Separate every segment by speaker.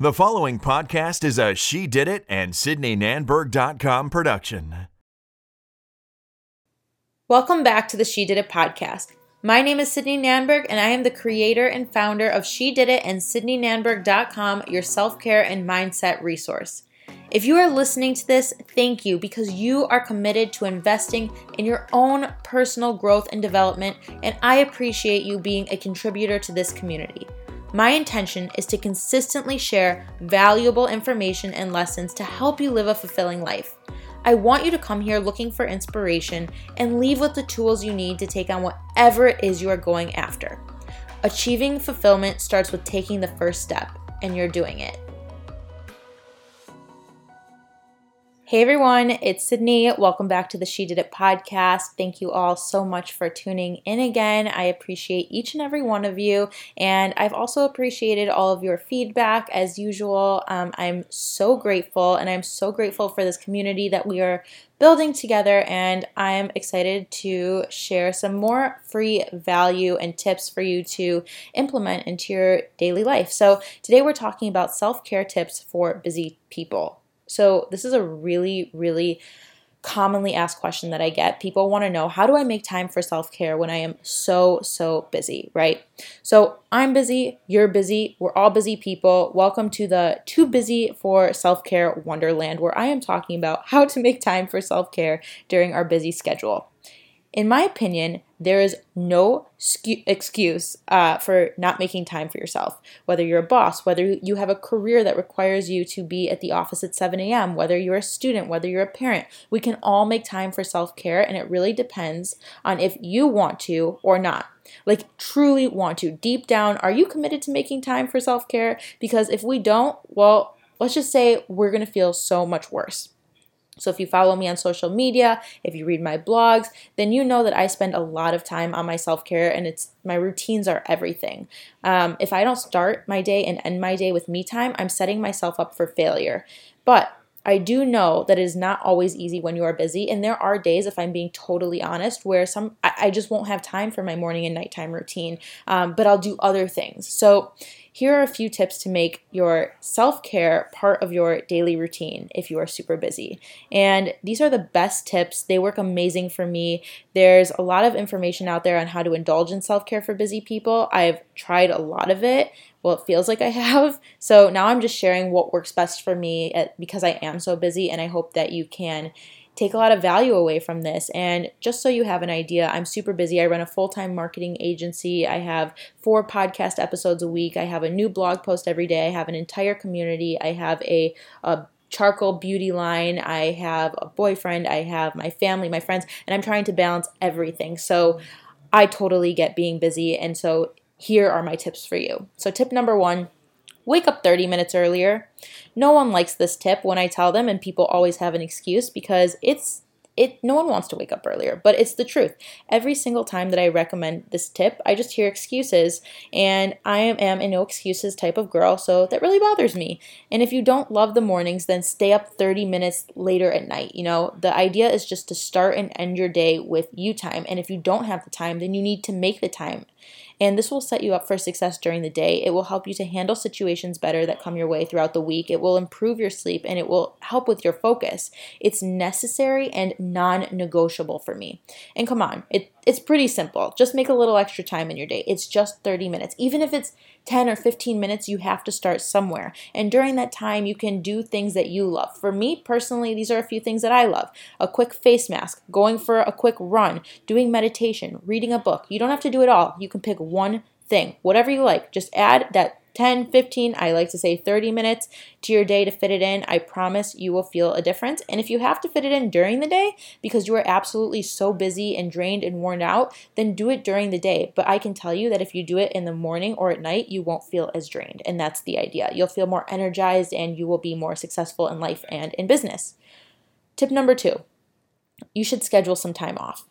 Speaker 1: The following podcast is a She Did It and SydneyNanberg.com production.
Speaker 2: Welcome back to the She Did It podcast. My name is Sydney Nanberg, and I am the creator and founder of She Did It and SydneyNanberg.com, your self care and mindset resource. If you are listening to this, thank you because you are committed to investing in your own personal growth and development, and I appreciate you being a contributor to this community. My intention is to consistently share valuable information and lessons to help you live a fulfilling life. I want you to come here looking for inspiration and leave with the tools you need to take on whatever it is you are going after. Achieving fulfillment starts with taking the first step, and you're doing it. Hey everyone, it's Sydney. Welcome back to the She Did It podcast. Thank you all so much for tuning in again. I appreciate each and every one of you, and I've also appreciated all of your feedback as usual. Um, I'm so grateful, and I'm so grateful for this community that we are building together, and I'm excited to share some more free value and tips for you to implement into your daily life. So, today we're talking about self care tips for busy people. So, this is a really, really commonly asked question that I get. People want to know how do I make time for self care when I am so, so busy, right? So I'm busy, you're busy, we're all busy people. Welcome to the Too Busy for Self Care Wonderland, where I am talking about how to make time for self care during our busy schedule. In my opinion, there is no excuse uh, for not making time for yourself. Whether you're a boss, whether you have a career that requires you to be at the office at 7 a.m., whether you're a student, whether you're a parent, we can all make time for self care, and it really depends on if you want to or not. Like, truly want to. Deep down, are you committed to making time for self care? Because if we don't, well, let's just say we're gonna feel so much worse. So, if you follow me on social media, if you read my blogs, then you know that I spend a lot of time on my self care and it's my routines are everything. Um, if I don't start my day and end my day with me time, I'm setting myself up for failure. But I do know that it is not always easy when you are busy. And there are days, if I'm being totally honest, where some I, I just won't have time for my morning and nighttime routine, um, but I'll do other things. So here are a few tips to make your self care part of your daily routine if you are super busy. And these are the best tips. They work amazing for me. There's a lot of information out there on how to indulge in self care for busy people. I've tried a lot of it. Well, it feels like I have. So now I'm just sharing what works best for me eh, because I am so busy, and I hope that you can take a lot of value away from this. And just so you have an idea, I'm super busy. I run a full time marketing agency. I have four podcast episodes a week. I have a new blog post every day. I have an entire community. I have a, a charcoal beauty line. I have a boyfriend. I have my family, my friends, and I'm trying to balance everything. So I totally get being busy. And so here are my tips for you. So, tip number one Wake up 30 minutes earlier. No one likes this tip when I tell them, and people always have an excuse because it's it no one wants to wake up earlier, but it's the truth. Every single time that I recommend this tip, I just hear excuses, and I am a no excuses type of girl, so that really bothers me. And if you don't love the mornings, then stay up 30 minutes later at night. You know, the idea is just to start and end your day with you time, and if you don't have the time, then you need to make the time and this will set you up for success during the day. It will help you to handle situations better that come your way throughout the week. It will improve your sleep and it will help with your focus. It's necessary and non negotiable for me. And come on, it, it's pretty simple. Just make a little extra time in your day. It's just 30 minutes. Even if it's 10 or 15 minutes, you have to start somewhere. And during that time, you can do things that you love. For me personally, these are a few things that I love a quick face mask, going for a quick run, doing meditation, reading a book. You don't have to do it all. You can pick one thing, whatever you like. Just add that 10, 15, I like to say 30 minutes to your day to fit it in. I promise you will feel a difference. And if you have to fit it in during the day because you are absolutely so busy and drained and worn out, then do it during the day. But I can tell you that if you do it in the morning or at night, you won't feel as drained. And that's the idea. You'll feel more energized and you will be more successful in life and in business. Tip number two you should schedule some time off.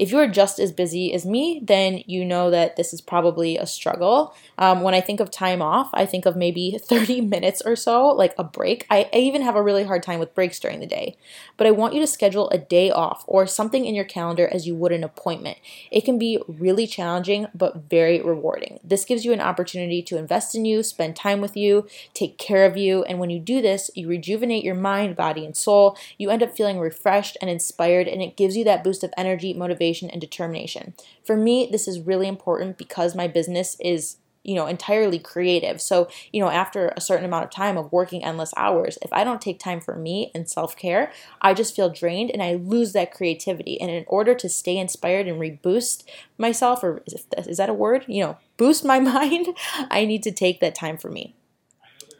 Speaker 2: If you're just as busy as me, then you know that this is probably a struggle. Um, when I think of time off, I think of maybe 30 minutes or so, like a break. I, I even have a really hard time with breaks during the day. But I want you to schedule a day off or something in your calendar as you would an appointment. It can be really challenging, but very rewarding. This gives you an opportunity to invest in you, spend time with you, take care of you. And when you do this, you rejuvenate your mind, body, and soul. You end up feeling refreshed and inspired, and it gives you that boost of energy, motivation, and determination. For me, this is really important because my business is you know entirely creative. So you know after a certain amount of time of working endless hours if i don't take time for me and self-care i just feel drained and i lose that creativity. And in order to stay inspired and reboost myself or is that a word? You know boost my mind i need to take that time for me.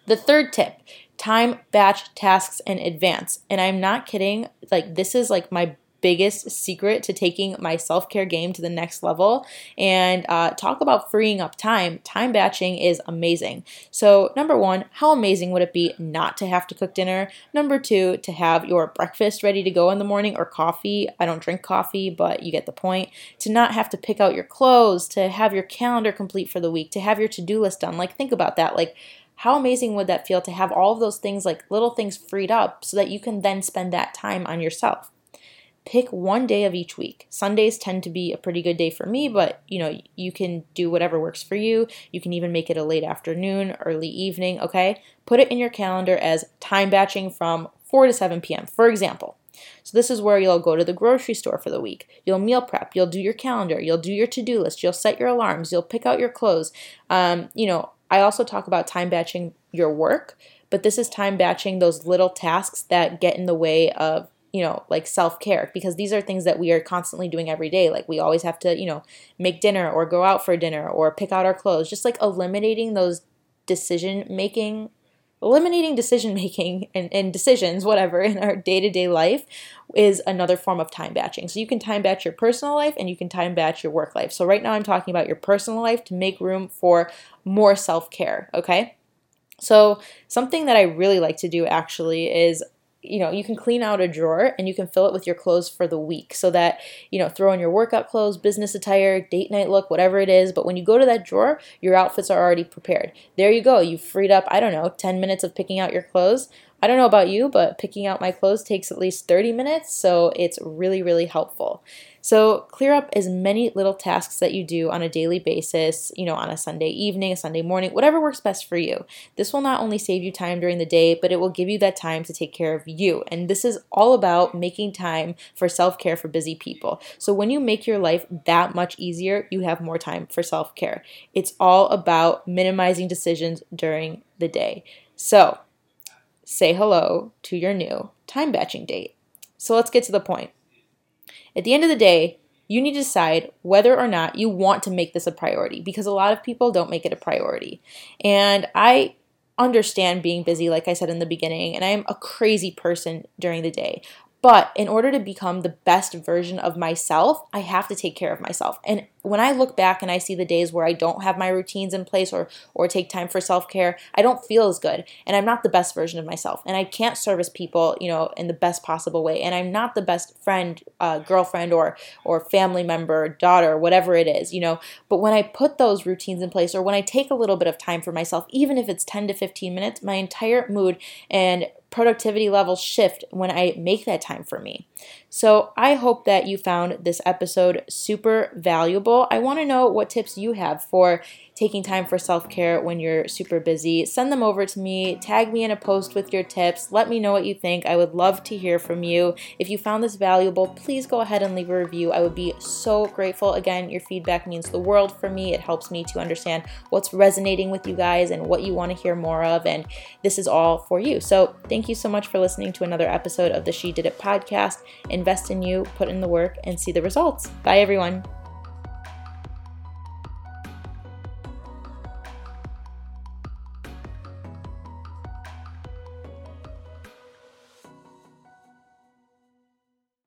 Speaker 2: The third tip time batch tasks in advance. And i'm not kidding like this is like my biggest secret to taking my self care game to the next level. And uh, talk about freeing up time. Time batching is amazing. So, number one, how amazing would it be not to have to cook dinner? Number two, to have your breakfast ready to go in the morning or coffee. I don't drink coffee, but you get the point. To not have to pick out your clothes, to have your calendar complete for the week, to have your to do list done. Like, think about that. Like, how amazing would that feel to have all of those things, like little things, freed up so that you can then spend that time on yourself? Pick one day of each week. Sundays tend to be a pretty good day for me, but you know, you can do whatever works for you. You can even make it a late afternoon, early evening, okay? Put it in your calendar as time batching from 4 to 7 p.m. For example, so this is where you'll go to the grocery store for the week. You'll meal prep. You'll do your calendar. You'll do your to-do list. You'll set your alarms. You'll pick out your clothes. Um, you know, I also talk about time batching your work, but this is time batching those little tasks that get in the way of you know, like self care, because these are things that we are constantly doing every day. Like we always have to, you know, make dinner or go out for dinner or pick out our clothes. Just like eliminating those decision making, eliminating decision making and, and decisions, whatever, in our day to day life is another form of time batching. So you can time batch your personal life and you can time batch your work life. So right now I'm talking about your personal life to make room for more self care, okay? So, something that I really like to do actually is you know, you can clean out a drawer and you can fill it with your clothes for the week so that, you know, throw in your workout clothes, business attire, date night look, whatever it is. But when you go to that drawer, your outfits are already prepared. There you go. You've freed up, I don't know, 10 minutes of picking out your clothes. I don't know about you, but picking out my clothes takes at least 30 minutes, so it's really, really helpful. So clear up as many little tasks that you do on a daily basis, you know, on a Sunday evening, a Sunday morning, whatever works best for you. This will not only save you time during the day, but it will give you that time to take care of you. And this is all about making time for self care for busy people. So when you make your life that much easier, you have more time for self care. It's all about minimizing decisions during the day. So say hello to your new time batching date. So let's get to the point. At the end of the day, you need to decide whether or not you want to make this a priority because a lot of people don't make it a priority. And I understand being busy, like I said in the beginning, and I am a crazy person during the day. But in order to become the best version of myself, I have to take care of myself. And when I look back and I see the days where I don't have my routines in place or or take time for self-care, I don't feel as good and I'm not the best version of myself and I can't service people, you know, in the best possible way and I'm not the best friend, uh, girlfriend or or family member, daughter, whatever it is, you know. But when I put those routines in place or when I take a little bit of time for myself, even if it's 10 to 15 minutes, my entire mood and productivity levels shift when I make that time for me. So I hope that you found this episode super valuable. I want to know what tips you have for taking time for self care when you're super busy. Send them over to me. Tag me in a post with your tips. Let me know what you think. I would love to hear from you. If you found this valuable, please go ahead and leave a review. I would be so grateful. Again, your feedback means the world for me. It helps me to understand what's resonating with you guys and what you want to hear more of. And this is all for you. So thank you so much for listening to another episode of the She Did It podcast. Invest in you, put in the work, and see the results. Bye, everyone.